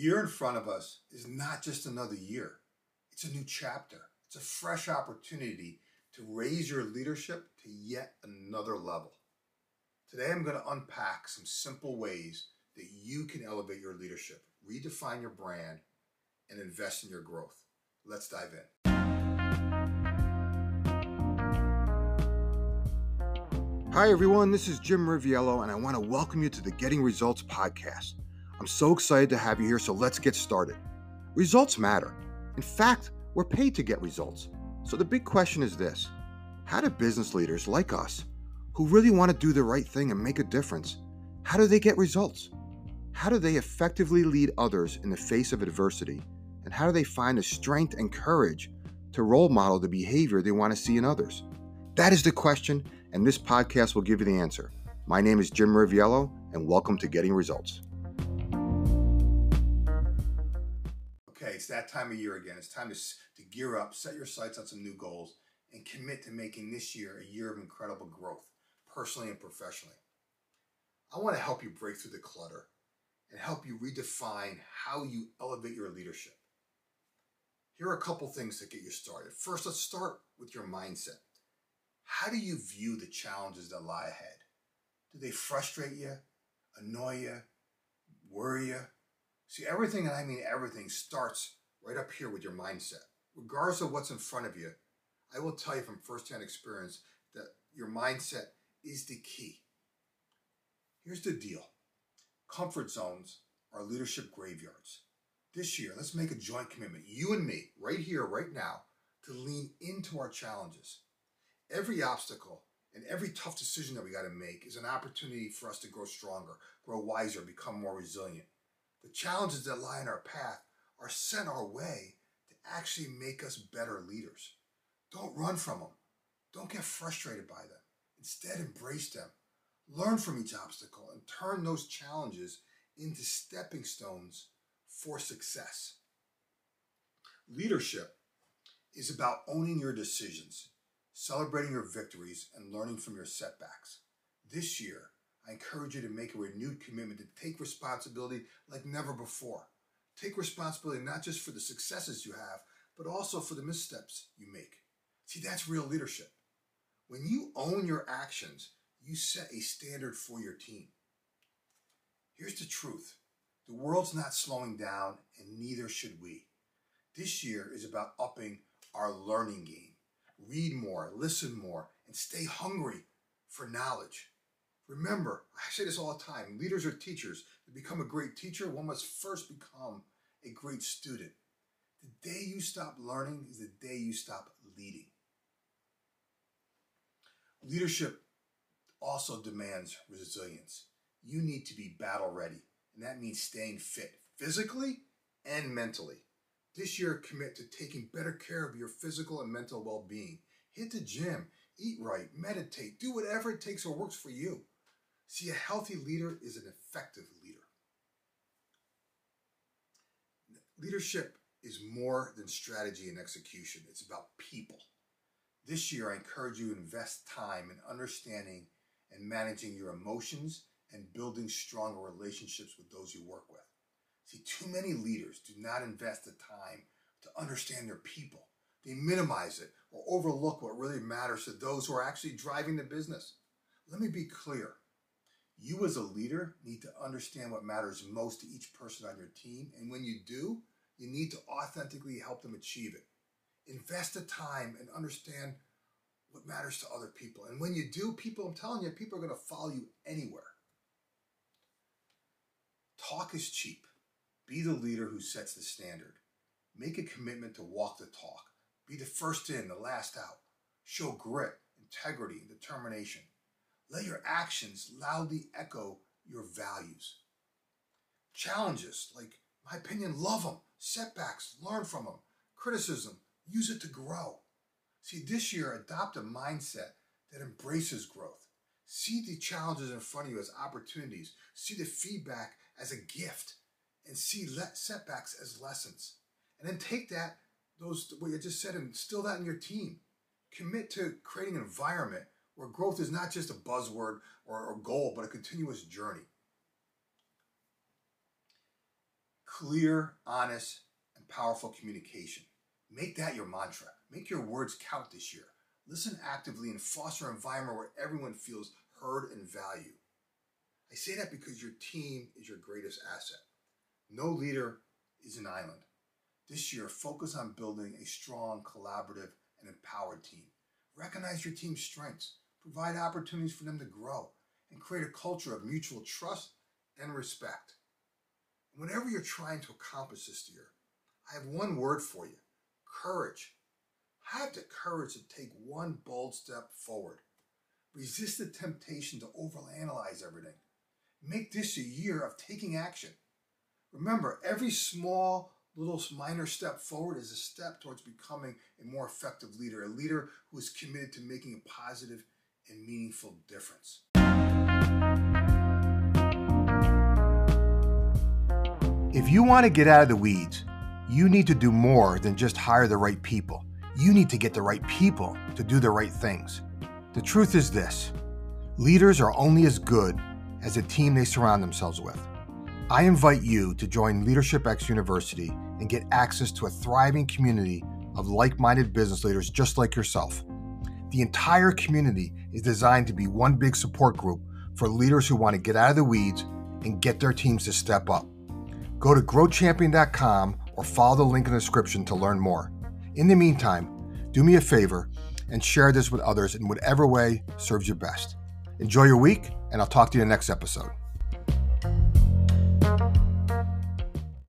year in front of us is not just another year, it's a new chapter. It's a fresh opportunity to raise your leadership to yet another level. Today, I'm going to unpack some simple ways that you can elevate your leadership, redefine your brand, and invest in your growth. Let's dive in. Hi, everyone. This is Jim Riviello, and I want to welcome you to the Getting Results podcast. I'm so excited to have you here, so let's get started. Results matter. In fact, we're paid to get results. So the big question is this How do business leaders like us, who really want to do the right thing and make a difference, how do they get results? How do they effectively lead others in the face of adversity? And how do they find the strength and courage to role model the behavior they want to see in others? That is the question, and this podcast will give you the answer. My name is Jim Riviello, and welcome to Getting Results. It's that time of year again. It's time to, to gear up, set your sights on some new goals, and commit to making this year a year of incredible growth, personally and professionally. I want to help you break through the clutter and help you redefine how you elevate your leadership. Here are a couple things to get you started. First, let's start with your mindset. How do you view the challenges that lie ahead? Do they frustrate you, annoy you, worry you, See, everything, and I mean everything, starts right up here with your mindset. Regardless of what's in front of you, I will tell you from firsthand experience that your mindset is the key. Here's the deal comfort zones are leadership graveyards. This year, let's make a joint commitment, you and me, right here, right now, to lean into our challenges. Every obstacle and every tough decision that we got to make is an opportunity for us to grow stronger, grow wiser, become more resilient. The challenges that lie in our path are sent our way to actually make us better leaders. Don't run from them. Don't get frustrated by them. Instead, embrace them. Learn from each obstacle and turn those challenges into stepping stones for success. Leadership is about owning your decisions, celebrating your victories, and learning from your setbacks. This year, I encourage you to make a renewed commitment to take responsibility like never before. Take responsibility not just for the successes you have, but also for the missteps you make. See, that's real leadership. When you own your actions, you set a standard for your team. Here's the truth the world's not slowing down, and neither should we. This year is about upping our learning game. Read more, listen more, and stay hungry for knowledge. Remember, I say this all the time leaders are teachers. To become a great teacher, one must first become a great student. The day you stop learning is the day you stop leading. Leadership also demands resilience. You need to be battle ready, and that means staying fit physically and mentally. This year, commit to taking better care of your physical and mental well being. Hit the gym, eat right, meditate, do whatever it takes or works for you. See, a healthy leader is an effective leader. Leadership is more than strategy and execution, it's about people. This year, I encourage you to invest time in understanding and managing your emotions and building stronger relationships with those you work with. See, too many leaders do not invest the time to understand their people. They minimize it or overlook what really matters to those who are actually driving the business. Let me be clear you, as a leader, need to understand what matters most to each person on your team. And when you do, you need to authentically help them achieve it. Invest the time and understand what matters to other people. And when you do, people, I'm telling you, people are going to follow you anywhere. Talk is cheap. Be the leader who sets the standard. Make a commitment to walk the talk. Be the first in, the last out. Show grit, integrity, and determination. Let your actions loudly echo your values. Challenges, like my opinion, love them. Setbacks, learn from them. Criticism, use it to grow. See, this year, adopt a mindset that embraces growth. See the challenges in front of you as opportunities. See the feedback as a gift. And see setbacks as lessons. And then take that, those what you just said, and instill that in your team. Commit to creating an environment where growth is not just a buzzword or a goal, but a continuous journey. clear, honest, and powerful communication. Make that your mantra. Make your words count this year. Listen actively and foster an environment where everyone feels heard and valued. I say that because your team is your greatest asset. No leader is an island. This year, focus on building a strong, collaborative, and empowered team. Recognize your team's strengths, provide opportunities for them to grow, and create a culture of mutual trust and respect. Whatever you're trying to accomplish this year, I have one word for you courage. Have the courage to take one bold step forward. Resist the temptation to overanalyze everything. Make this a year of taking action. Remember, every small, little minor step forward is a step towards becoming a more effective leader, a leader who is committed to making a positive and meaningful difference. If you want to get out of the weeds, you need to do more than just hire the right people. You need to get the right people to do the right things. The truth is this leaders are only as good as the team they surround themselves with. I invite you to join Leadership X University and get access to a thriving community of like minded business leaders just like yourself. The entire community is designed to be one big support group for leaders who want to get out of the weeds and get their teams to step up. Go to growthchampion.com or follow the link in the description to learn more. In the meantime, do me a favor and share this with others in whatever way serves you best. Enjoy your week, and I'll talk to you in the next episode.